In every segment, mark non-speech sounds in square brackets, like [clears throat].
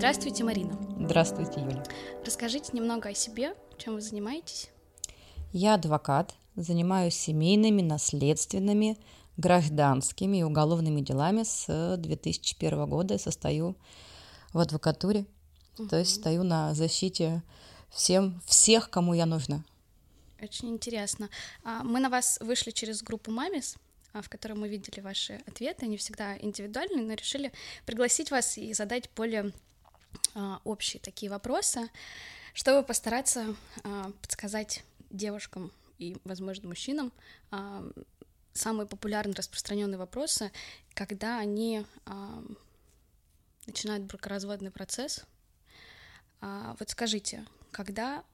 Здравствуйте, Марина. Здравствуйте, Юля. Расскажите немного о себе, чем вы занимаетесь. Я адвокат, занимаюсь семейными, наследственными, гражданскими и уголовными делами с 2001 года. Состою в адвокатуре, угу. то есть стою на защите всем, всех, кому я нужна. Очень интересно. А, мы на вас вышли через группу Мамис, а, в которой мы видели ваши ответы. Они всегда индивидуальные, но решили пригласить вас и задать более общие такие вопросы, чтобы постараться подсказать девушкам и, возможно, мужчинам самые популярные распространенные вопросы, когда они начинают бракоразводный процесс. Вот скажите, когда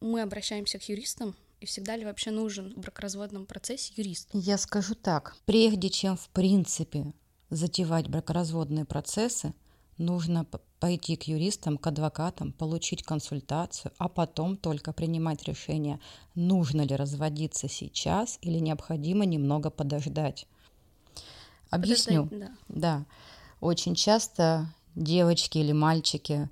мы обращаемся к юристам, и всегда ли вообще нужен в бракоразводном процессе юрист? Я скажу так, прежде чем в принципе затевать бракоразводные процессы, нужно пойти к юристам, к адвокатам, получить консультацию, а потом только принимать решение, нужно ли разводиться сейчас или необходимо немного подождать. Объясню. Подождать, да. да. Очень часто девочки или мальчики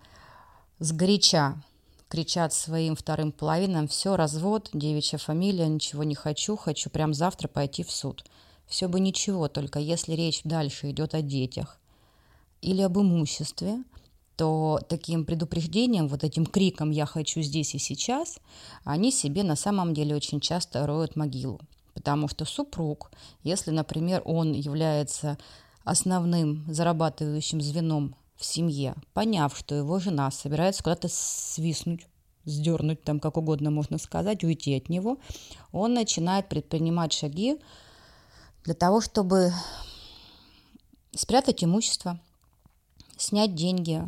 сгоряча кричат своим вторым половинам «все, развод, девичья фамилия, ничего не хочу, хочу прям завтра пойти в суд». Все бы ничего, только если речь дальше идет о детях или об имуществе, то таким предупреждением, вот этим криком «я хочу здесь и сейчас», они себе на самом деле очень часто роют могилу. Потому что супруг, если, например, он является основным зарабатывающим звеном в семье, поняв, что его жена собирается куда-то свистнуть, сдернуть, там как угодно можно сказать, уйти от него, он начинает предпринимать шаги для того, чтобы спрятать имущество, снять деньги,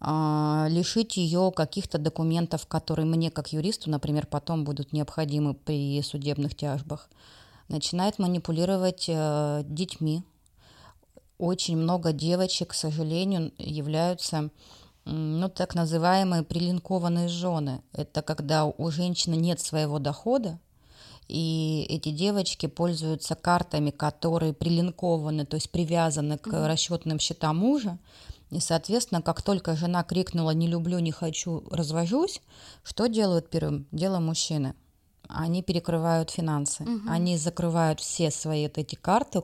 лишить ее каких-то документов, которые мне, как юристу, например, потом будут необходимы при судебных тяжбах, начинает манипулировать э, детьми, очень много девочек, к сожалению, являются ну, так называемые прилинкованные жены. Это когда у женщины нет своего дохода, и эти девочки пользуются картами, которые прилинкованы, то есть привязаны к расчетным счетам мужа. И, соответственно, как только жена крикнула «не люблю, не хочу, развожусь», что делают первым делом мужчины? они перекрывают финансы, угу. они закрывают все свои вот эти карты,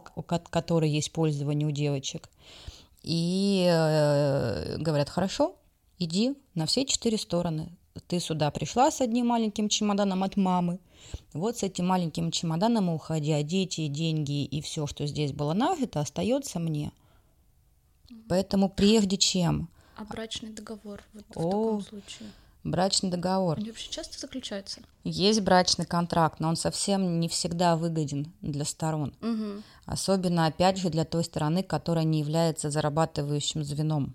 которые есть пользование у девочек, и э, говорят, хорошо, иди на все четыре стороны. Ты сюда пришла с одним маленьким чемоданом от мамы, вот с этим маленьким чемоданом уходи, а дети, деньги и все, что здесь было нажито, остается мне. Поэтому прежде чем... А брачный договор вот О, в таком случае? Брачный договор. Они вообще часто заключаются? Есть брачный контракт, но он совсем не всегда выгоден для сторон. Угу. Особенно, опять же, для той стороны, которая не является зарабатывающим звеном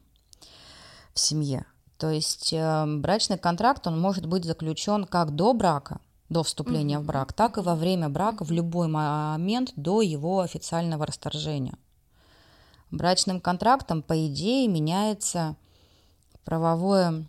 в семье. То есть э, брачный контракт, он может быть заключен как до брака, до вступления угу. в брак, так и во время брака в любой момент до его официального расторжения. Брачным контрактом, по идее, меняется правовое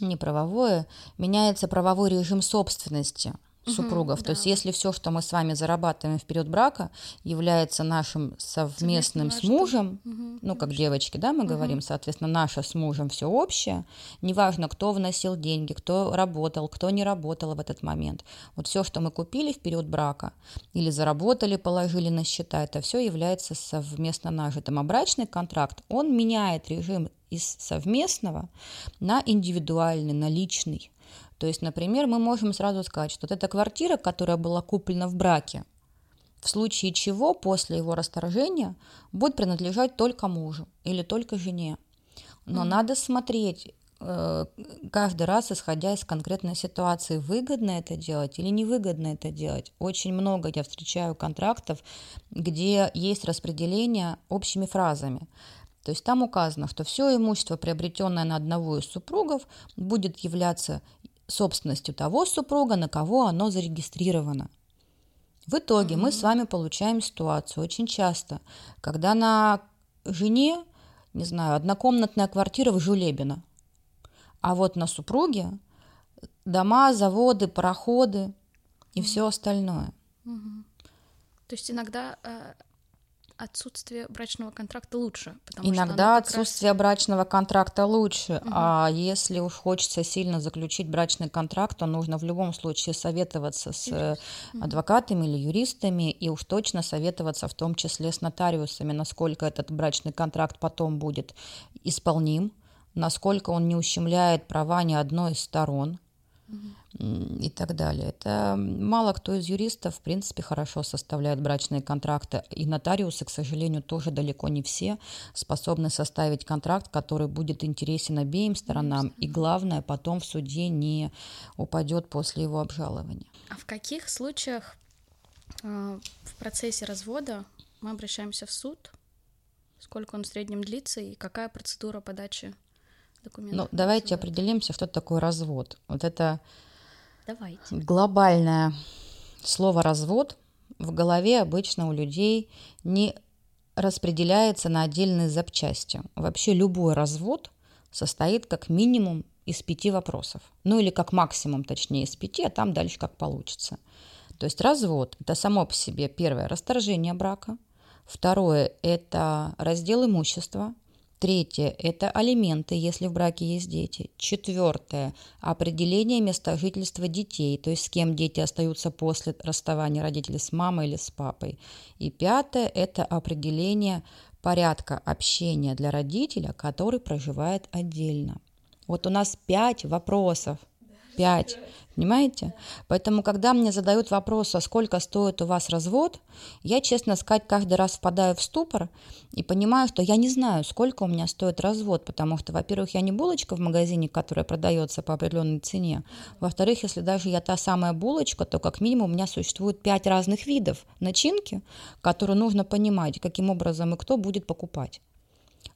не правовое, меняется правовой режим собственности супругов. Угу, То да. есть если все, что мы с вами зарабатываем в период брака, является нашим совместным с мужем, угу, ну как девочки, да, мы угу. говорим, соответственно, наше с мужем все общее, неважно, кто вносил деньги, кто работал, кто не работал в этот момент. Вот все, что мы купили в период брака или заработали, положили на счета, это все является совместно нажитым. А брачный контракт, он меняет режим из совместного на индивидуальный, на личный. То есть, например, мы можем сразу сказать, что вот эта квартира, которая была куплена в браке, в случае чего после его расторжения будет принадлежать только мужу или только жене. Но mm надо смотреть э, каждый раз, исходя из конкретной ситуации, выгодно это делать или невыгодно это делать. Очень много я встречаю контрактов, где есть распределение общими фразами. То есть там указано, что все имущество, приобретенное на одного из супругов, будет являться собственностью того супруга, на кого оно зарегистрировано. В итоге мы с вами получаем ситуацию очень часто, когда на жене, не знаю, однокомнатная квартира в Жулебино, а вот на супруге дома, заводы, пароходы и все остальное. То есть иногда э, отсутствие брачного контракта лучше. Иногда отсутствие раз... брачного контракта лучше, угу. а если уж хочется сильно заключить брачный контракт, то нужно в любом случае советоваться с Юрист. адвокатами или юристами и уж точно советоваться в том числе с нотариусами, насколько этот брачный контракт потом будет исполним, насколько он не ущемляет права ни одной из сторон и так далее. Это мало кто из юристов, в принципе, хорошо составляет брачные контракты. И нотариусы, к сожалению, тоже далеко не все способны составить контракт, который будет интересен обеим сторонам. И главное, потом в суде не упадет после его обжалования. А в каких случаях э, в процессе развода мы обращаемся в суд? Сколько он в среднем длится и какая процедура подачи документов? Ну, давайте определимся, что такое развод. Вот это Давайте. Глобальное слово развод в голове обычно у людей не распределяется на отдельные запчасти. Вообще любой развод состоит как минимум из пяти вопросов. Ну или как максимум, точнее, из пяти, а там дальше как получится. То есть развод – это само по себе первое – расторжение брака, второе – это раздел имущества, Третье – это алименты, если в браке есть дети. Четвертое – определение места жительства детей, то есть с кем дети остаются после расставания родителей с мамой или с папой. И пятое – это определение порядка общения для родителя, который проживает отдельно. Вот у нас пять вопросов. Пять. Понимаете? Поэтому, когда мне задают вопрос, а сколько стоит у вас развод, я, честно сказать, каждый раз впадаю в ступор и понимаю, что я не знаю, сколько у меня стоит развод, потому что, во-первых, я не булочка в магазине, которая продается по определенной цене. Во-вторых, если даже я та самая булочка, то как минимум у меня существует пять разных видов начинки, которые нужно понимать, каким образом и кто будет покупать.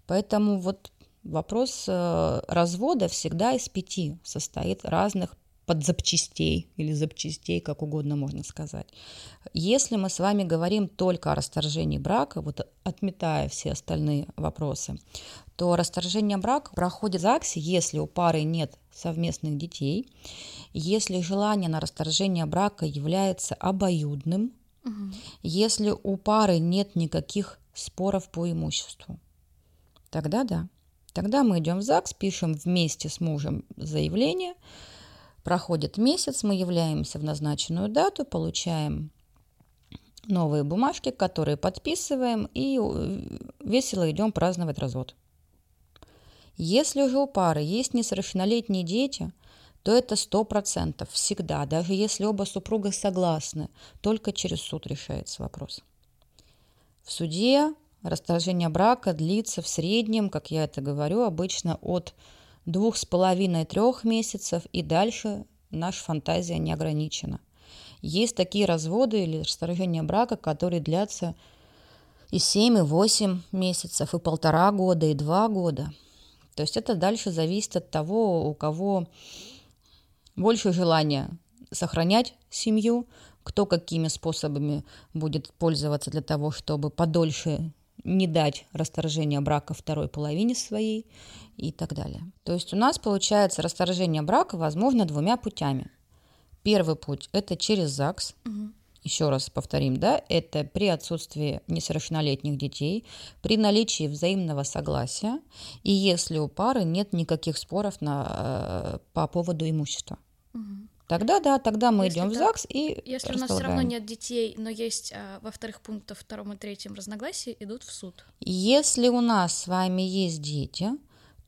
Поэтому вот вопрос э, развода всегда из пяти состоит разных подзапчастей или запчастей, как угодно можно сказать. Если мы с вами говорим только о расторжении брака, вот отметая все остальные вопросы, то расторжение брака проходит в ЗАГСе, если у пары нет совместных детей, если желание на расторжение брака является обоюдным, угу. если у пары нет никаких споров по имуществу. Тогда да. Тогда мы идем в ЗАГС, пишем вместе с мужем заявление, Проходит месяц, мы являемся в назначенную дату, получаем новые бумажки, которые подписываем и э, весело идем праздновать развод. Если уже у пары есть несовершеннолетние дети, то это сто процентов всегда, даже если оба супруга согласны, только через суд решается вопрос. В суде расторжение брака длится в среднем, как я это говорю, обычно от двух с половиной-трех месяцев и дальше наша фантазия не ограничена. Есть такие разводы или расторжения брака, которые длятся и 7, и 8 месяцев, и полтора года, и два года. То есть это дальше зависит от того, у кого больше желания сохранять семью, кто какими способами будет пользоваться для того, чтобы подольше не дать расторжения брака второй половине своей и так далее. То есть у нас получается расторжение брака возможно двумя путями. Первый путь – это через ЗАГС. Угу. Еще раз повторим, да, это при отсутствии несовершеннолетних детей, при наличии взаимного согласия и если у пары нет никаких споров на, э, по поводу имущества. Угу. Тогда да, тогда мы если идем так, в ЗАГС и Если у нас все равно нет детей, но есть а, во вторых пунктах втором и третьем разногласия, идут в суд. Если у нас с вами есть дети,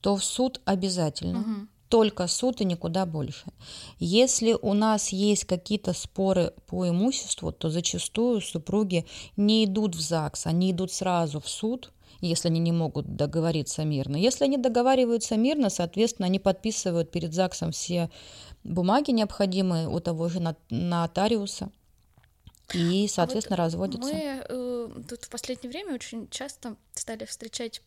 то в суд обязательно. Угу. Только суд и никуда больше. Если у нас есть какие-то споры по имуществу, то зачастую супруги не идут в ЗАГС, они идут сразу в суд, если они не могут договориться мирно. Если они договариваются мирно, соответственно, они подписывают перед ЗАГСом все бумаги необходимые у того же нотариуса. И, соответственно, вот разводятся. Мы э, тут в последнее время очень часто стали встречать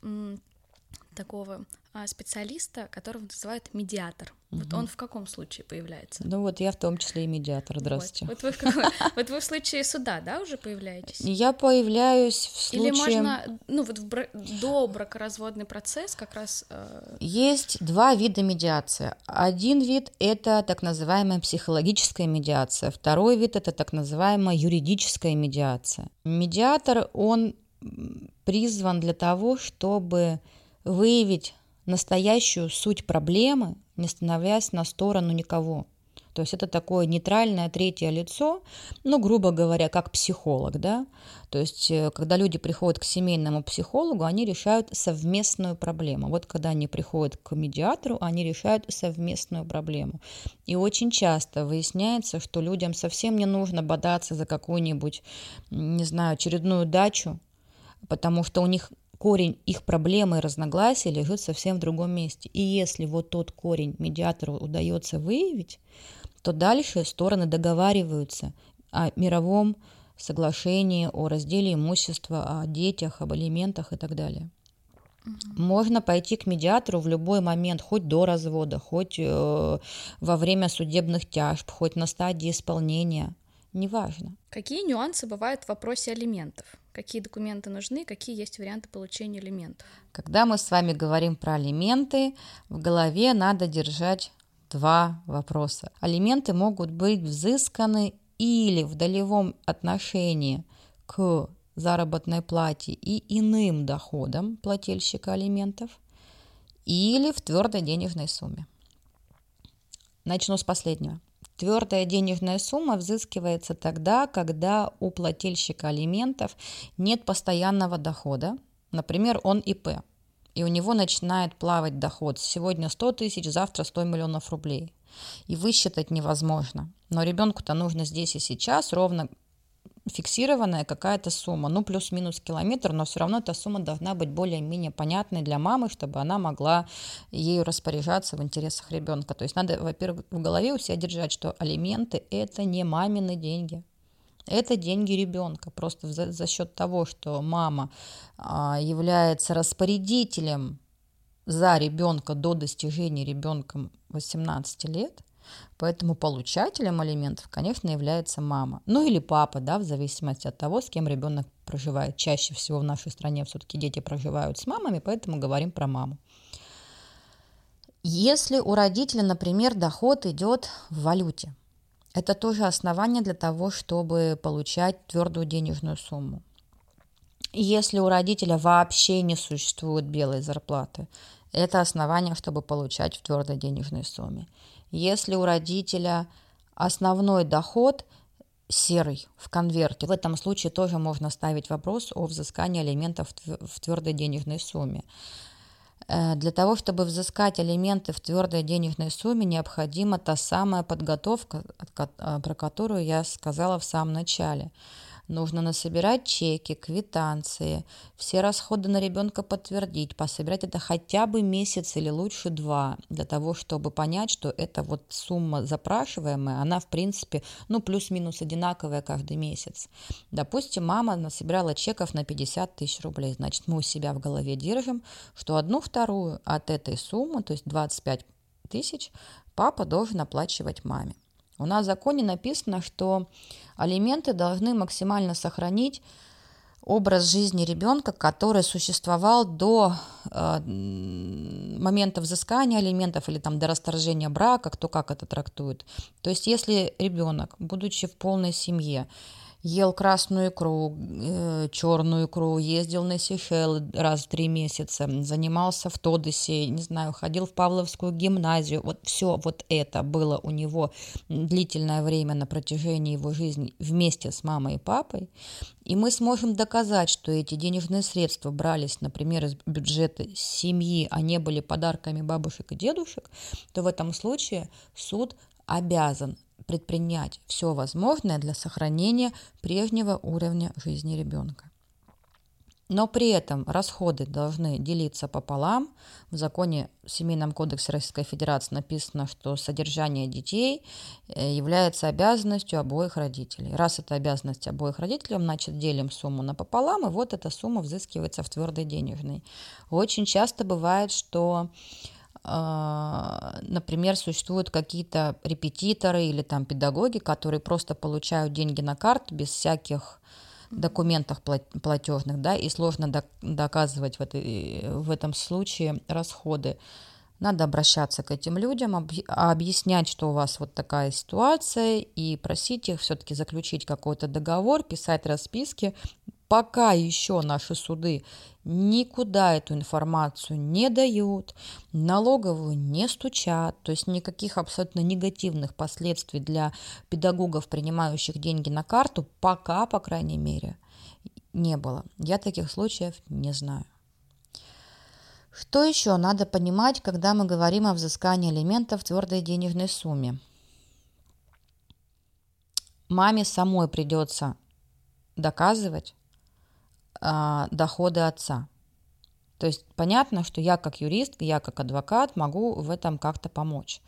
такого а, специалиста, которого называют медиатор. Угу. Вот он в каком случае появляется? Ну вот я в том числе и медиатор, здравствуйте. Вот, вот, вы, в каком... [laughs] вот вы в случае суда, да, уже появляетесь? Я появляюсь в случае... Или можно, ну вот в бра... до бракоразводный процесс как раз... Э... Есть два вида медиации. Один вид — это так называемая психологическая медиация, второй вид — это так называемая юридическая медиация. Медиатор, он призван для того, чтобы выявить настоящую суть проблемы, не становясь на сторону никого. То есть это такое нейтральное третье лицо, ну, грубо говоря, как психолог, да. То есть э, когда люди приходят к семейному психологу, они решают совместную проблему. Вот когда они приходят к медиатору, они решают совместную проблему. И очень часто выясняется, что людям совсем не нужно бодаться за какую-нибудь, не знаю, очередную дачу, потому что у них корень их проблемы и разногласий лежит совсем в другом месте. И если вот тот корень медиатору удается выявить, то дальше стороны договариваются о мировом соглашении, о разделе имущества, о детях, об алиментах и так далее. Можно пойти к медиатору в любой момент, хоть до развода, хоть э, во время судебных тяжб, хоть на стадии исполнения, неважно. Какие нюансы бывают в вопросе алиментов? Какие документы нужны, какие есть варианты получения алиментов? Когда мы с вами говорим про алименты, в голове надо держать два вопроса. Алименты могут быть взысканы или в долевом отношении к заработной плате и иным доходам плательщика алиментов, или в твердой денежной сумме. Начну с последнего. Твердая денежная сумма взыскивается тогда, когда у плательщика алиментов нет постоянного дохода, например, он ИП – и у него начинает плавать доход. Сегодня 100 тысяч, завтра 100 миллионов рублей. И высчитать невозможно. Но ребенку-то нужно здесь и сейчас ровно фиксированная какая-то сумма, ну плюс-минус километр, но все равно эта сумма должна быть более-менее понятной для мамы, чтобы она могла ею распоряжаться в интересах ребенка. То есть надо, во-первых, в голове у себя держать, что алименты это не мамины деньги, это деньги ребенка. Просто за, за счет того, что мама а, является распорядителем за ребенка до достижения ребенком 18 лет, поэтому получателем алиментов, конечно, является мама. Ну или папа, да, в зависимости от того, с кем ребенок проживает. Чаще всего в нашей стране все-таки дети проживают с мамами, поэтому говорим про маму. Если у родителя, например, доход идет в валюте, это тоже основание для того, чтобы получать твердую денежную сумму. Если у родителя вообще не существует белой зарплаты, это основание, чтобы получать в твердой денежной сумме. Если у родителя основной доход серый в конверте, в этом случае тоже можно ставить вопрос о взыскании алиментов в твердой денежной сумме. Э, для того, чтобы взыскать алименты в твердой денежной сумме, необходима та самая подготовка, э, про которую я сказала в самом начале. Нужно насобирать чеки, квитанции, все расходы на ребенка подтвердить, пособирать это хотя бы месяц или лучше два, для того, чтобы понять, что эта вот сумма запрашиваемая, она в принципе, ну, плюс-минус одинаковая каждый месяц. Допустим, мама насобирала чеков на 50 тысяч рублей, значит, мы у себя в голове держим, что одну вторую от этой суммы, то есть 25 тысяч, папа должен оплачивать маме. У нас в законе написано, что алименты должны максимально сохранить образ жизни ребенка, который существовал до э, момента взыскания алиментов или там до расторжения брака, кто как это трактует. То есть если ребенок, будучи в полной семье, ел красную икру, э, черную икру, ездил на Сейшелы раз в три месяца, занимался в Тодосе, не знаю, ходил в Павловскую гимназию. Вот все вот это было у него длительное время на протяжении его жизни вместе с мамой и папой. И мы сможем доказать, что эти денежные средства брались, например, из бюджета семьи, а не были подарками бабушек и дедушек, то в этом случае суд обязан предпринять все возможное для сохранения прежнего уровня жизни ребенка. Но при этом расходы должны делиться пополам. В законе в Семейном кодексе Российской Федерации написано, что содержание детей э, является обязанностью обоих родителей. Раз это обязанность обоих родителей, значит делим сумму на пополам, и вот эта сумма взыскивается в твердой денежной. Очень часто бывает, что например, существуют какие-то репетиторы или там педагоги, которые просто получают деньги на карту без всяких документов платежных, да, и сложно доказывать в, этой, в этом случае расходы. Надо обращаться к этим людям, объяснять, что у вас вот такая ситуация, и просить их все-таки заключить какой-то договор, писать расписки, пока еще наши суды никуда эту информацию не дают, налоговую не стучат, то есть никаких абсолютно негативных последствий для педагогов, принимающих деньги на карту, пока, по крайней мере, не было. Я таких случаев не знаю. Что еще надо понимать, когда мы говорим о взыскании алиментов в твердой денежной сумме? Маме самой придется доказывать э, доходы отца. То есть понятно, что я как юрист, я как адвокат могу в этом как-то помочь.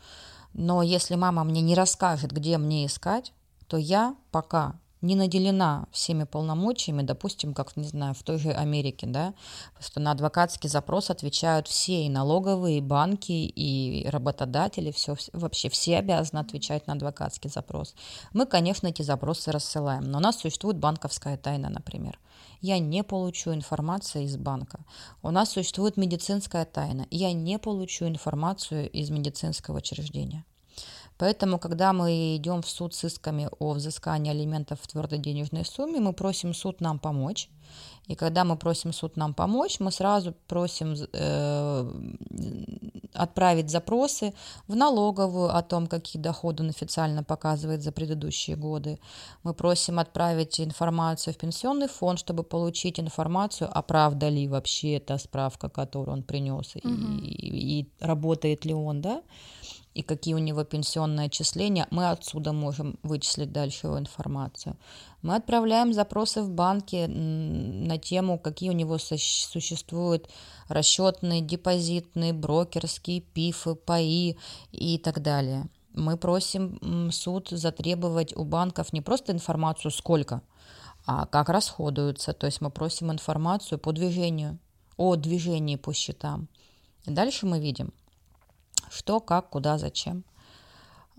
Но если мама мне не расскажет, где мне искать, то я пока не наделена всеми полномочиями, допустим, как, не знаю, в той же Америке, да, что на адвокатский запрос отвечают все, и налоговые, и банки, и работодатели, все, вообще все обязаны отвечать на адвокатский запрос. Мы, конечно, эти запросы рассылаем, но у нас существует банковская тайна, например. Я не получу информацию из банка. У нас существует медицинская тайна. Я не получу информацию из медицинского учреждения. Поэтому, когда мы идем в суд с исками о взыскании алиментов в твердой денежной сумме, мы просим суд нам помочь. И когда мы просим суд нам помочь, мы сразу просим э, отправить запросы в налоговую о том, какие доходы он официально показывает за предыдущие годы. Мы просим отправить информацию в пенсионный фонд, чтобы получить информацию, а правда ли вообще эта справка, которую он принес, угу. и, и, и работает ли он, да и какие у него пенсионные отчисления, мы отсюда можем вычислить дальше его информацию. Мы отправляем запросы в банки на тему, какие у него существуют расчетные, депозитные, брокерские, ПИФы, ПАИ и так далее. Мы просим суд затребовать у банков не просто информацию сколько, а как расходуются. То есть мы просим информацию по движению, о движении по счетам. Дальше мы видим – что, как, куда, зачем.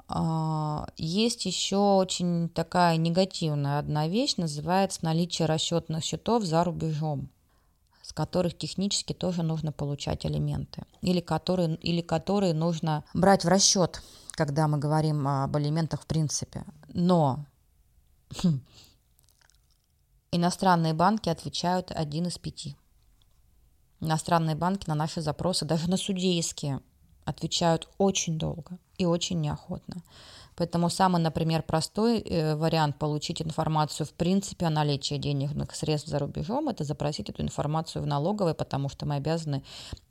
А, есть еще очень такая негативная одна вещь, называется наличие расчетных счетов за рубежом с которых технически тоже нужно получать алименты, или которые, или которые нужно брать в расчет, когда мы говорим об алиментах в принципе. Но [clears throat] иностранные банки отвечают один из пяти. Иностранные банки на наши запросы, даже на судейские, отвечают очень долго и очень неохотно. Поэтому самый, например, простой э, вариант получить информацию в принципе о наличии денежных средств за рубежом – это запросить эту информацию в налоговой, потому что мы обязаны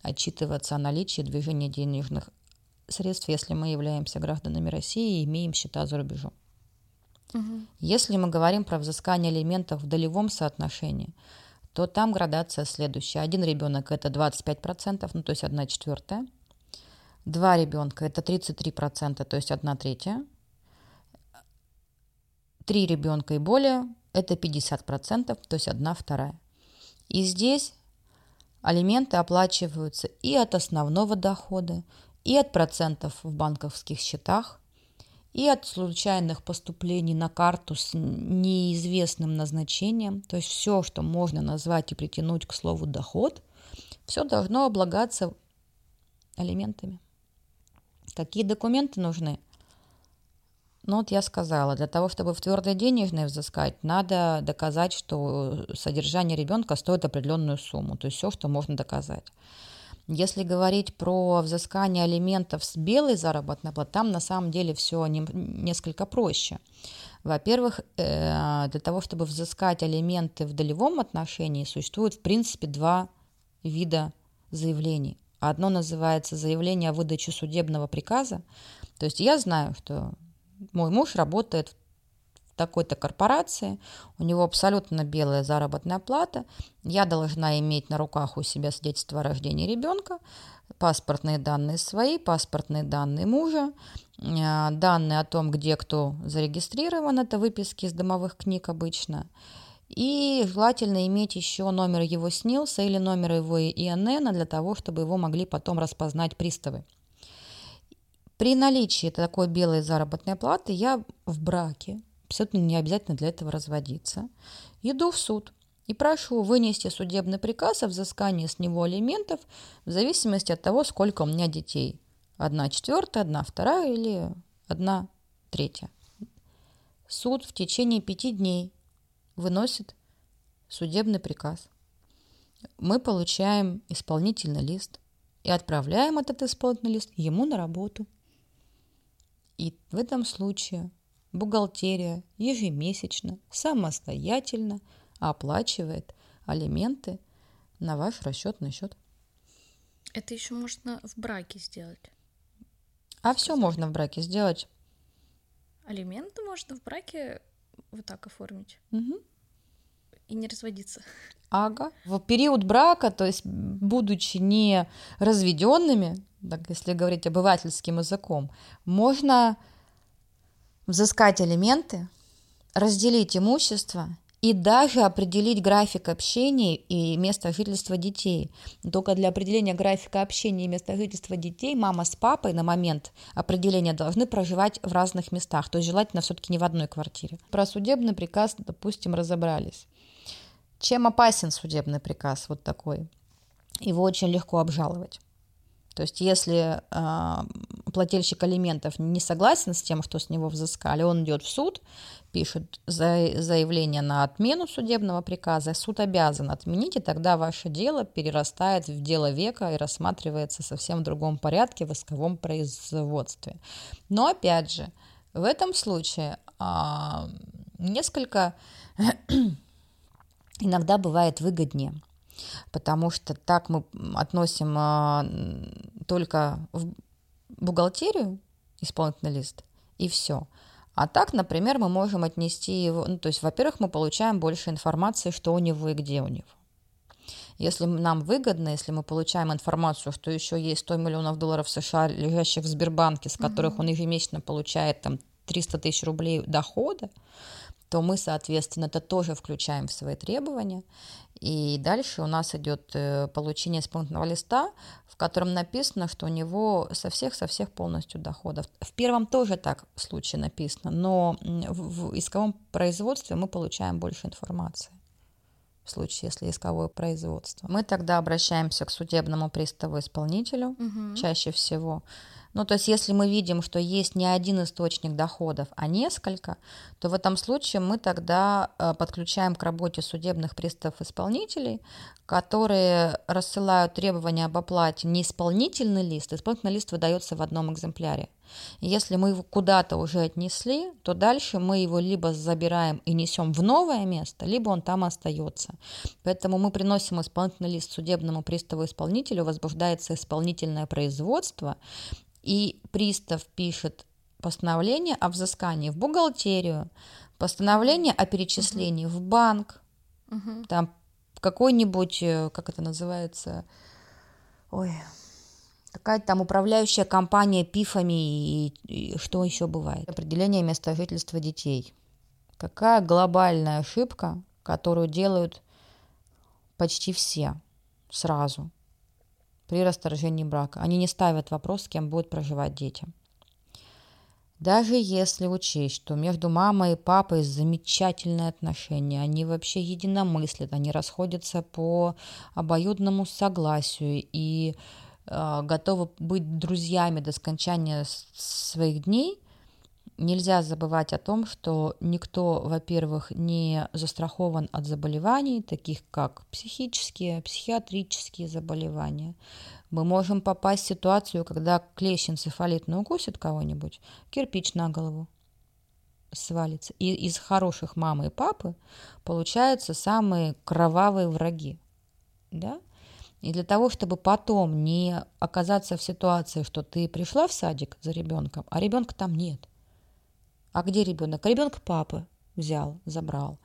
отчитываться о наличии движения денежных средств, если мы являемся гражданами России и имеем счета за рубежом. Угу. Если мы говорим про взыскание алиментов в долевом соотношении, то там градация следующая. Один ребенок – это 25%, ну то есть 1 четвертая – Два ребенка – это 33%, то есть одна третья. Три ребенка и более – это 50%, то есть одна вторая. И здесь алименты оплачиваются и от основного дохода, и от процентов в банковских счетах, и от случайных поступлений на карту с неизвестным назначением. То есть все, что можно назвать и притянуть к слову доход, все должно облагаться алиментами. Какие документы нужны? Ну вот я сказала, для того, чтобы в твердой денежной взыскать, надо доказать, что содержание ребенка стоит определенную сумму, то есть все, что можно доказать. Если говорить про взыскание алиментов с белой заработной платы, там на самом деле все несколько проще. Во-первых, э, для того, чтобы взыскать алименты в долевом отношении, существует в принципе два вида заявлений. Одно называется заявление о выдаче судебного приказа. То есть я знаю, что мой муж работает в такой-то корпорации, у него абсолютно белая заработная плата, я должна иметь на руках у себя свидетельство о рождении ребенка, паспортные данные свои, паспортные данные мужа, э, данные о том, где кто зарегистрирован, это выписки из домовых книг обычно – и желательно иметь еще номер его СНИЛСа или номер его ИНН для того, чтобы его могли потом распознать приставы. При наличии такой белой заработной платы я в браке, абсолютно не обязательно для этого разводиться, иду в суд и прошу вынести судебный приказ о взыскании с него алиментов в зависимости от того, сколько у меня детей. Одна четвертая, одна вторая или одна третья. Суд в течение пяти дней выносит судебный приказ. Мы получаем исполнительный лист и отправляем этот исполнительный лист ему на работу. И в этом случае бухгалтерия ежемесячно, самостоятельно оплачивает алименты на ваш расчетный счет. Это еще можно в браке сделать. А все можно в браке сделать. Алименты можно в браке вот так оформить. Угу. И не разводиться. Ага. В период брака, то есть будучи не разведенными, так если говорить обывательским языком, можно взыскать алименты, разделить имущество и даже определить график общения и место жительства детей. Только для определения графика общения и места жительства детей мама с папой на момент определения должны проживать в разных местах, то есть желательно все-таки не в одной квартире. Про судебный приказ, допустим, разобрались. Чем опасен судебный приказ вот такой? Его очень легко обжаловать. То есть если э, плательщик алиментов не согласен с тем, что с него взыскали, он идет в суд, пишет за, заявление на отмену судебного приказа, суд обязан отменить, и тогда ваше дело перерастает в дело века и рассматривается совсем в другом порядке в исковом производстве. Но опять же, в этом случае э, несколько [clears throat] иногда бывает выгоднее потому что так мы относим а, только в бухгалтерию исполнительный лист, и все. А так, например, мы можем отнести его, ну, то есть, во-первых, мы получаем больше информации, что у него и где у него. Если нам выгодно, если мы получаем информацию, что еще есть 100 миллионов долларов США, лежащих в Сбербанке, с которых угу. он ежемесячно получает там 300 тысяч рублей дохода, то мы, соответственно, это тоже включаем в свои требования. И дальше у нас идет э, получение исполнительного листа, в котором написано, что у него со всех, со всех полностью доходов. В первом тоже так в случае написано, но в исковом производстве мы получаем больше информации в случае, если исковое производство. Мы тогда обращаемся к судебному приставу-исполнителю угу. чаще всего. Ну, то есть, если мы видим, что есть не один источник доходов, а несколько, то в этом случае мы тогда э, подключаем к работе судебных приставов-исполнителей, которые рассылают требования об оплате не исполнительный лист, исполнительный лист выдается в одном экземпляре. Если мы его куда-то уже отнесли, то дальше мы его либо забираем и несем в новое место, либо он там остается. Поэтому мы приносим исполнительный лист судебному приставу-исполнителю, возбуждается исполнительное производство, и пристав пишет постановление о взыскании в бухгалтерию, постановление о перечислении угу. в банк, угу. там какой-нибудь, э, как это называется, ой, какая-то там управляющая компания пифами и, и что еще бывает. Определение места жительства детей. Какая глобальная ошибка, которую делают почти все сразу при расторжении брака. Они не ставят вопрос, с кем будут проживать дети. Даже если учесть, что между мамой и папой замечательные отношения, они вообще единомыслят, они расходятся по обоюдному согласию и э, готовы быть друзьями до скончания своих дней, Нельзя забывать о том, что никто, во-первых, не застрахован от заболеваний, таких как психические, психиатрические заболевания. Мы можем попасть в ситуацию, когда клещ энцефалитно укусит кого-нибудь, кирпич на голову свалится. И из хороших мамы и папы получаются самые кровавые враги. Да? И для того, чтобы потом не оказаться в ситуации, что ты пришла в садик за ребенком, а ребенка там нет – а где ребенок? Ребенка папа взял, забрал.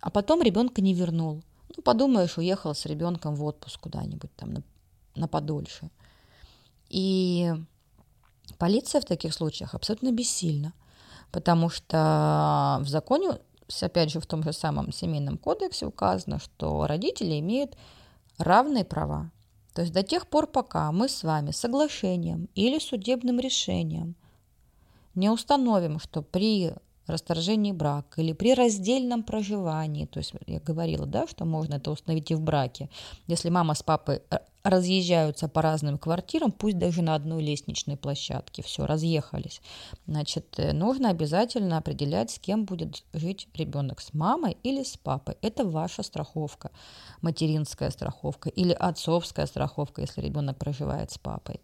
А потом ребенка не вернул. Ну, подумаешь, уехал с ребенком в отпуск куда-нибудь там на, на подольше. И полиция в таких случаях абсолютно бессильна, потому что в законе, опять же, в том же самом семейном кодексе указано, что родители имеют равные права. То есть до тех пор, пока мы с вами соглашением или судебным решением – не установим, что при расторжении брака или при раздельном проживании, то есть я говорила, да, что можно это установить и в браке, если мама с папой э, разъезжаются по разным квартирам, пусть даже на одной лестничной площадке, все, разъехались, значит, э, нужно обязательно определять, с кем будет жить ребенок, с мамой или с папой. Это ваша страховка, материнская страховка или отцовская страховка, если ребенок проживает с папой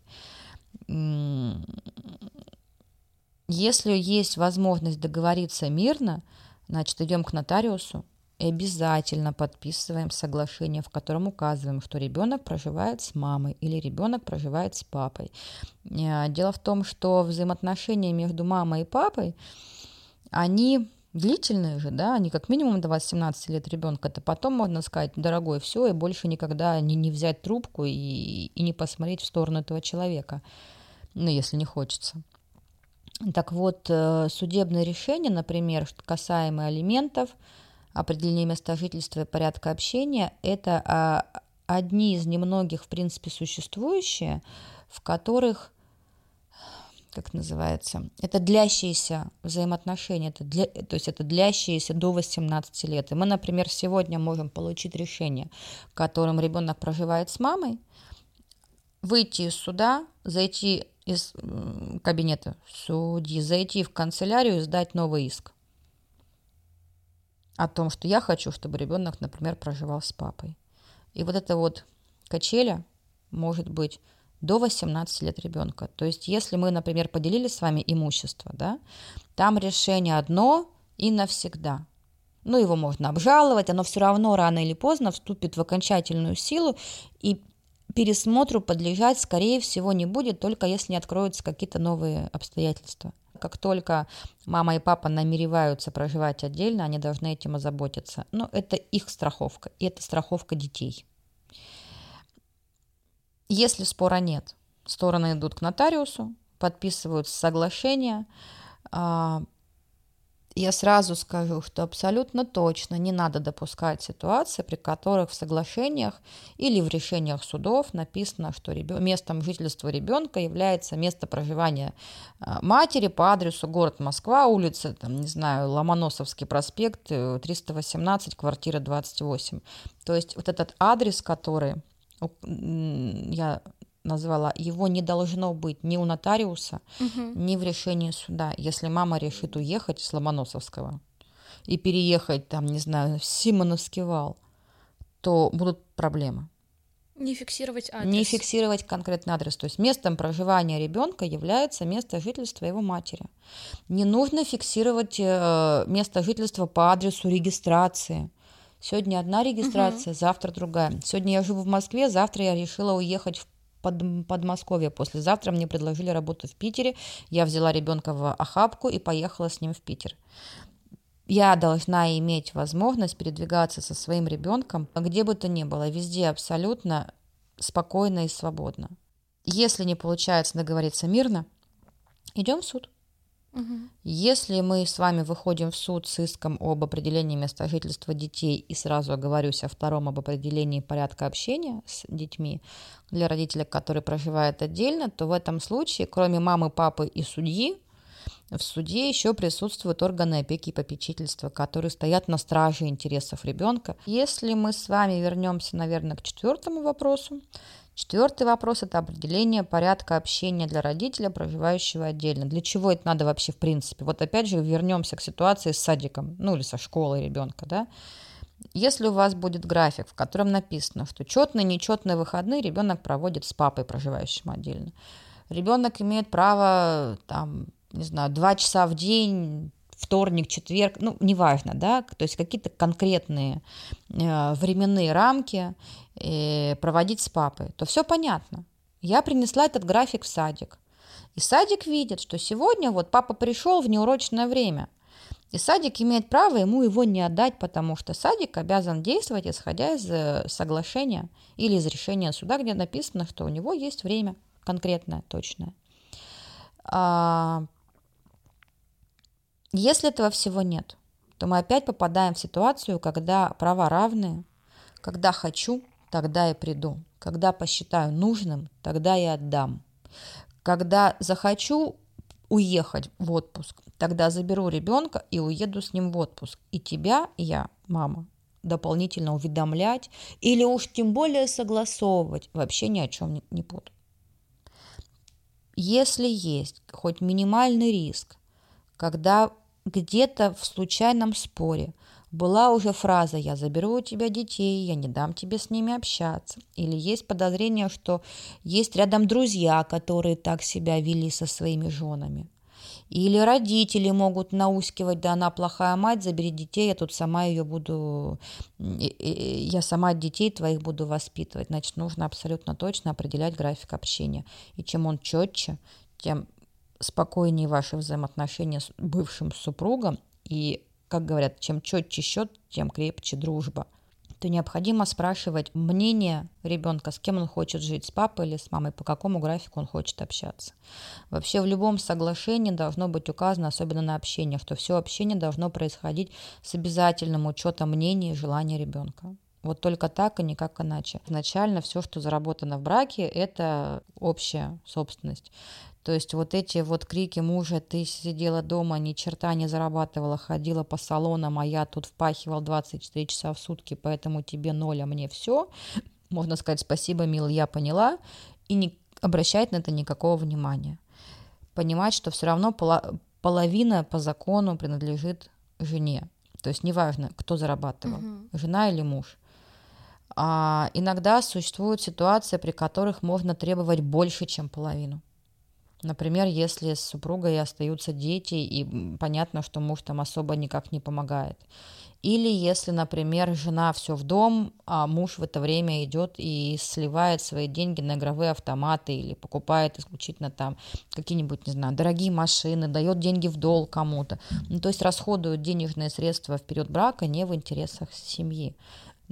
если есть возможность договориться мирно, значит, идем к нотариусу и обязательно подписываем соглашение, в котором указываем, что ребенок проживает с мамой или ребенок проживает с папой. Э, дело в том, что взаимоотношения между мамой и папой, они длительные же, да, они как минимум до 18 лет ребенка, это потом можно сказать, дорогой, все, и больше никогда не, не взять трубку и, и не посмотреть в сторону этого человека, ну, если не хочется. Так вот, э, судебное решение, например, касаемое алиментов, определение места жительства и порядка общения, это а, одни из немногих, в принципе, существующие, в которых, как называется, это длящиеся взаимоотношения, это для, то есть это длящиеся до 18 лет. И мы, например, сегодня можем получить решение, которым ребенок проживает с мамой, выйти из суда, зайти из кабинета судьи, зайти в канцелярию и сдать новый иск о том, что я хочу, чтобы ребенок, например, проживал с папой. И вот это вот качеля может быть до 18 лет ребенка. То есть, если мы, например, поделили с вами имущество, да, там решение одно и навсегда. Ну, его можно обжаловать, оно все равно рано или поздно вступит в окончательную силу, и пересмотру подлежать, скорее всего, не будет, только если не откроются какие-то новые обстоятельства. Как только мама и папа намереваются проживать отдельно, они должны этим озаботиться. Но это их страховка, и это страховка детей. Если спора нет, стороны идут к нотариусу, подписывают соглашение, а, я сразу скажу, что абсолютно точно не надо допускать ситуации, при которых в соглашениях или в решениях судов написано, что местом жительства ребенка является место проживания а, матери по адресу город Москва, улица, там, не знаю, Ломоносовский проспект, 318, э, квартира 28. То есть вот этот адрес, который я назвала, его не должно быть ни у нотариуса, угу. ни в решении суда. Если мама решит уехать с Ломоносовского и переехать там, не знаю, в Симоновский вал, то будут проблемы. Не фиксировать адрес. Не фиксировать конкретный адрес. То есть местом проживания ребенка является место жительства его матери. Не нужно фиксировать э, место жительства по адресу регистрации. Сегодня одна регистрация, угу. завтра другая. Сегодня я живу в Москве, завтра я решила уехать в под, Подмосковье. Послезавтра мне предложили работу в Питере. Я взяла ребенка в охапку и поехала с ним в Питер. Я должна иметь возможность передвигаться со своим ребенком, где бы то ни было, везде абсолютно спокойно и свободно. Если не получается договориться мирно, идем в суд. Если мы с вами выходим в суд с иском об определении места жительства детей и сразу оговорюсь о втором об определении порядка общения с детьми для родителей, которые проживают отдельно, то в этом случае, кроме мамы, папы и судьи, в суде еще присутствуют органы опеки и попечительства, которые стоят на страже интересов ребенка. Если мы с вами вернемся, наверное, к четвертому вопросу, Четвертый вопрос – это определение порядка общения для родителя, проживающего отдельно. Для чего это надо вообще в принципе? Вот опять же вернемся к ситуации с садиком, ну или со школой ребенка, да? Если у вас будет график, в котором написано, что четные, нечетные выходные ребенок проводит с папой, проживающим отдельно, ребенок имеет право, там, не знаю, два часа в день вторник, четверг, ну, неважно, да, то есть какие-то конкретные э, временные рамки э, проводить с папой, то все понятно. Я принесла этот график в садик. И садик видит, что сегодня вот папа пришел в неурочное время. И садик имеет право ему его не отдать, потому что садик обязан действовать, исходя из э, соглашения или из решения суда, где написано, что у него есть время конкретное, точное. А, если этого всего нет, то мы опять попадаем в ситуацию, когда права равные, когда хочу, тогда и приду, когда посчитаю нужным, тогда и отдам. Когда захочу уехать в отпуск, Тогда заберу ребенка и уеду с ним в отпуск. И тебя я, мама, дополнительно уведомлять или уж тем более согласовывать вообще ни о чем не, не буду. Если есть хоть минимальный риск, когда где-то в случайном споре была уже фраза «я заберу у тебя детей, я не дам тебе с ними общаться». Или есть подозрение, что есть рядом друзья, которые так себя вели со своими женами. Или родители могут наускивать, да она плохая мать, забери детей, я тут сама ее буду, я сама детей твоих буду воспитывать. Значит, нужно абсолютно точно определять график общения. И чем он четче, тем спокойнее ваши взаимоотношения с бывшим супругом. И, как говорят, чем четче счет, тем крепче дружба то необходимо спрашивать мнение ребенка, с кем он хочет жить, с папой или с мамой, по какому графику он хочет общаться. Вообще в любом соглашении должно быть указано, особенно на общение, что все общение должно происходить с обязательным учетом мнений и желаний ребенка. Вот только так и никак иначе. Изначально все, что заработано в браке, это общая собственность. То есть вот эти вот крики мужа, ты сидела дома, ни черта не зарабатывала, ходила по салонам, а я тут впахивал 24 часа в сутки, поэтому тебе ноль, а мне все. Можно сказать спасибо, милый, я поняла, и не обращать на это никакого внимания. Понимать, что все равно половина по закону принадлежит жене. То есть неважно, кто зарабатывал, угу. жена или муж. А иногда существуют ситуации, при которых можно требовать больше, чем половину. Например, если с супругой остаются дети, и понятно, что муж там особо никак не помогает. Или если, например, жена все в дом, а муж в это время идет и сливает свои деньги на игровые автоматы или покупает исключительно там какие-нибудь, не знаю, дорогие машины, дает деньги в долг кому-то. Ну, то есть расходуют денежные средства в период брака не в интересах семьи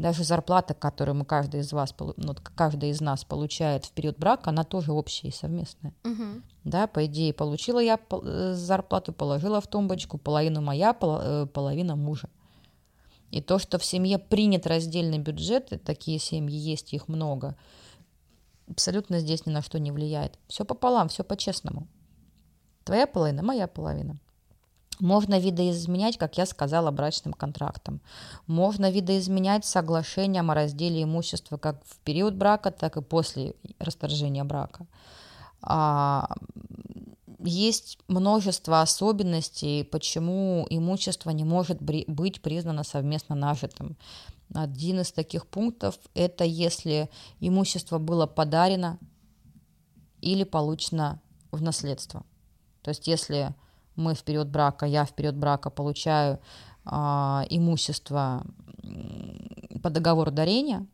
даже зарплата, которую мы каждый из вас, ну, каждый из нас получает в период брака, она тоже общая и совместная. Угу. Да, по идее, получила я э, зарплату, положила в тумбочку, половину моя, э, половина мужа. И то, что в семье принят раздельный бюджет, такие семьи есть, их много, абсолютно здесь ни на что не влияет. Все пополам, все по-честному. Твоя половина, моя половина. Можно видоизменять, как я сказала, брачным контрактом. Можно видоизменять соглашением о разделе имущества как в период брака, так и после расторжения брака. А, есть множество особенностей, почему имущество не может быть признано совместно нажитым. Один из таких пунктов – это если имущество было подарено или получено в наследство. То есть если мы в период брака, я в период брака получаю э, имущество по договору дарения,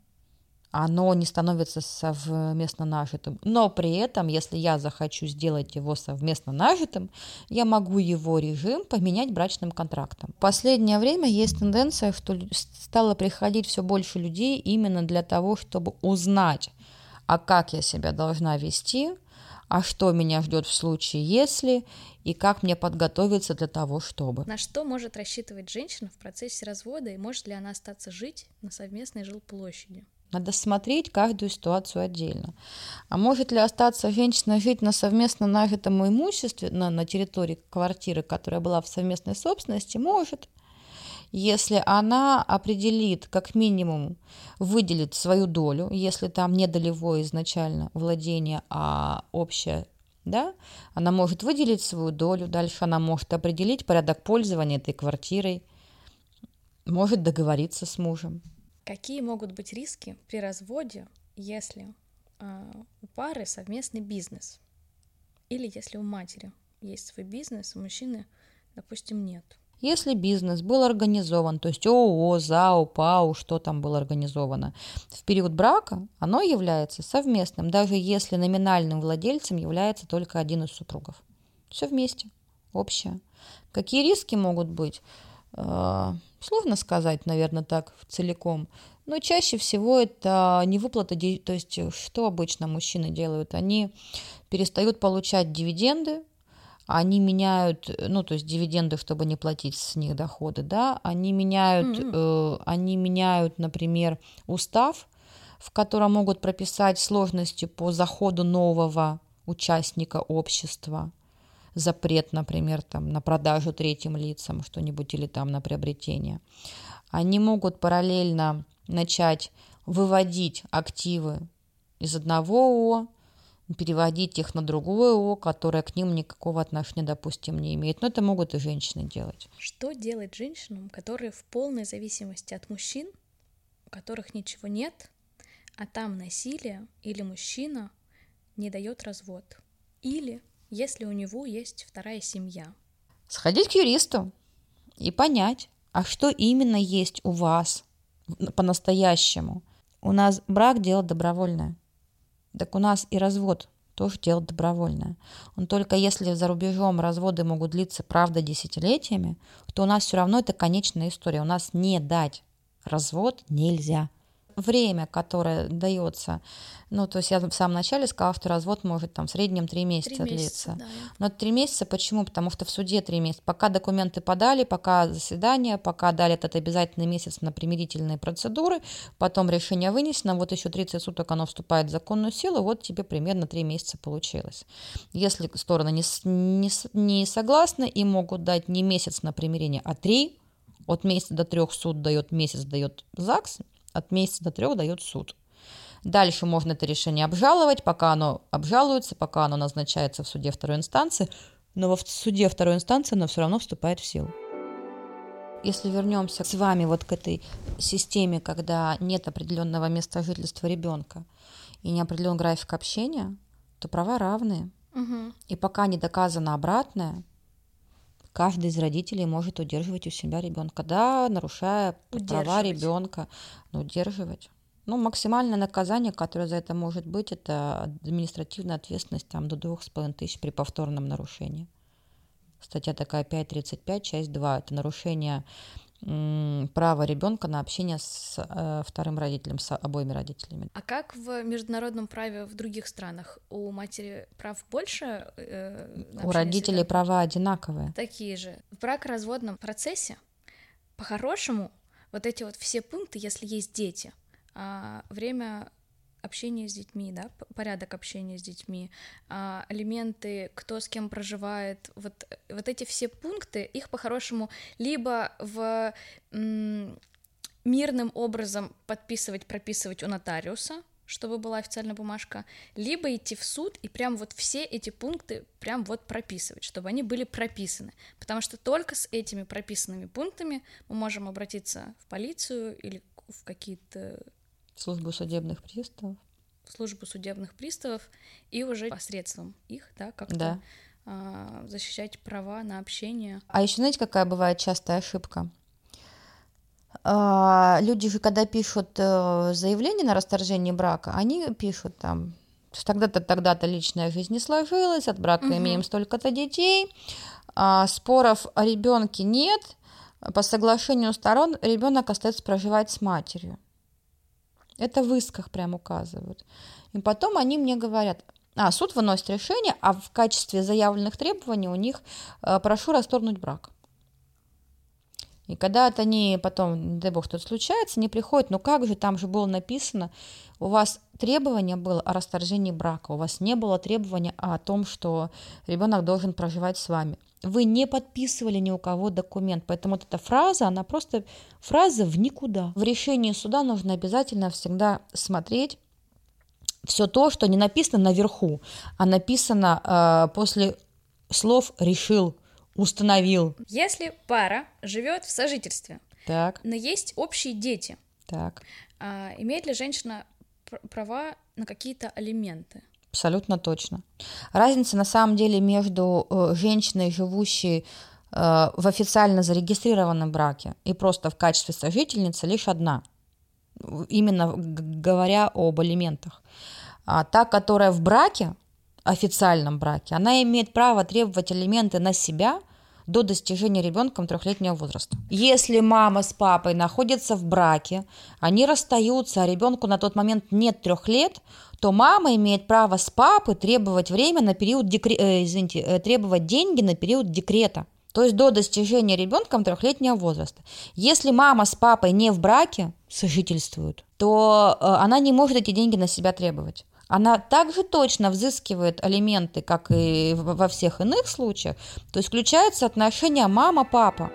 оно не становится совместно нажитым. Но при этом, если я захочу сделать его совместно нажитым, я могу его режим поменять брачным контрактом. В последнее время есть тенденция, что стало приходить все больше людей именно для того, чтобы узнать, а как я себя должна вести, а что меня ждет в случае если, и как мне подготовиться для того, чтобы. На что может рассчитывать женщина в процессе развода, и может ли она остаться жить на совместной жилплощади? Надо смотреть каждую ситуацию отдельно. А может ли остаться женщина жить на совместно нажитом имуществе на, на территории квартиры, которая была в совместной собственности? Может если она определит, как минимум, выделит свою долю, если там не долевое изначально владение, а общее, да, она может выделить свою долю, дальше она может определить порядок пользования этой квартирой, может договориться с мужем. Какие могут быть риски при разводе, если э, у пары совместный бизнес? Или если у матери есть свой бизнес, у мужчины, допустим, нет? Если бизнес был организован, то есть ООО, ЗАО, ПАУ, что там было организовано, в период брака оно является совместным, даже если номинальным владельцем является только один из супругов. Все вместе, общее. Какие риски могут быть? Э, сложно сказать, наверное, так целиком. Но чаще всего это не выплата, то есть что обычно мужчины делают? Они перестают получать дивиденды, они меняют, ну, то есть дивиденды, чтобы не платить с них доходы, да, они меняют, mm-hmm. э, они меняют, например, устав, в котором могут прописать сложности по заходу нового участника общества, запрет, например, там, на продажу третьим лицам что-нибудь или там на приобретение. Они могут параллельно начать выводить активы из одного ООО, переводить их на другое ООО, которое к ним никакого отношения, допустим, не имеет. Но это могут и женщины делать. Что делать женщинам, которые в полной зависимости от мужчин, у которых ничего нет, а там насилие или мужчина не дает развод? Или если у него есть вторая семья? Сходить к юристу и понять, а что именно есть у вас по-настоящему. У нас брак – дело добровольное. Так у нас и развод тоже дело добровольное. Он только если за рубежом разводы могут длиться, правда, десятилетиями, то у нас все равно это конечная история. У нас не дать развод нельзя время, которое дается, ну, то есть я в самом начале сказала, что развод может там в среднем три месяца, месяца длиться. Да. Но три месяца почему? Потому что в суде три месяца. Пока документы подали, пока заседание, пока дали этот обязательный месяц на примирительные процедуры, потом решение вынесено, вот еще 30 суток оно вступает в законную силу, вот тебе примерно три месяца получилось. Если стороны не, не, не согласны и могут дать не месяц на примирение, а три, от месяца до трех суд дает, месяц дает ЗАГС, от месяца до трех дает суд. Дальше можно это решение обжаловать, пока оно обжалуется, пока оно назначается в суде второй инстанции, но в суде второй инстанции оно все равно вступает в силу. Если вернемся с вами вот к этой системе, когда нет определенного места жительства ребенка и не определен график общения, то права равные. Угу. И пока не доказано обратное, каждый из родителей может удерживать у себя ребенка, да, нарушая права ребенка, но удерживать. Ну, максимальное наказание, которое за это может быть, это административная ответственность там, до двух с половиной тысяч при повторном нарушении. Статья такая 5.35, часть 2. Это нарушение право ребенка на общение с э, вторым родителем, с обоими родителями. А как в международном праве в других странах? У матери прав больше? Э, у родителей права одинаковые. Такие же. В бракоразводном процессе по-хорошему вот эти вот все пункты, если есть дети, а время общение с детьми, да, порядок общения с детьми, а, элементы, кто с кем проживает, вот, вот эти все пункты, их по-хорошему либо в мирным образом подписывать, прописывать у нотариуса, чтобы была официальная бумажка, либо идти в суд и прям вот все эти пункты прям вот прописывать, чтобы они были прописаны, потому что только с этими прописанными пунктами мы можем обратиться в полицию или в какие-то службу судебных приставов. службу судебных приставов и уже посредством их, да, как-то да. а, защищать права на общение. А еще знаете, какая бывает частая ошибка? А, люди же, когда пишут э, заявление на расторжение брака, они пишут там, тогда-то, тогда-то личная жизнь не сложилась, от брака угу. имеем столько-то детей, а споров о ребенке нет, по соглашению сторон ребенок остается проживать с матерью. Это в исках прям указывают. И потом они мне говорят, а, суд выносит решение, а в качестве заявленных требований у них э, прошу расторгнуть брак. И когда это не потом, не дай бог, что-то случается, не приходит, ну как же, там же было написано, у вас требование было о расторжении брака, у вас не было требования о том, что ребенок должен проживать с вами. Вы не подписывали ни у кого документ, поэтому вот эта фраза, она просто фраза в никуда. В решении суда нужно обязательно всегда смотреть все то, что не написано наверху, а написано э, после слов решил, установил. Если пара живет в сожительстве, так. но есть общие дети, так. А, имеет ли женщина права на какие-то алименты? Абсолютно точно. Разница на самом деле между э, женщиной, живущей э, в официально зарегистрированном браке и просто в качестве сожительницы лишь одна. Именно говоря об алиментах. А та, которая в браке, официальном браке, она имеет право требовать алименты на себя до достижения ребенком трехлетнего возраста. Если мама с папой находятся в браке, они расстаются, а ребенку на тот момент нет трех лет, то мама имеет право с папы требовать время на период декре... э, извините, э, требовать деньги на период декрета. То есть до достижения ребенком трехлетнего возраста. Если мама с папой не в браке, сожительствуют, то э, она не может эти деньги на себя требовать. Она также точно взыскивает алименты, как и во всех иных случаях, то есть включается отношение мама-папа.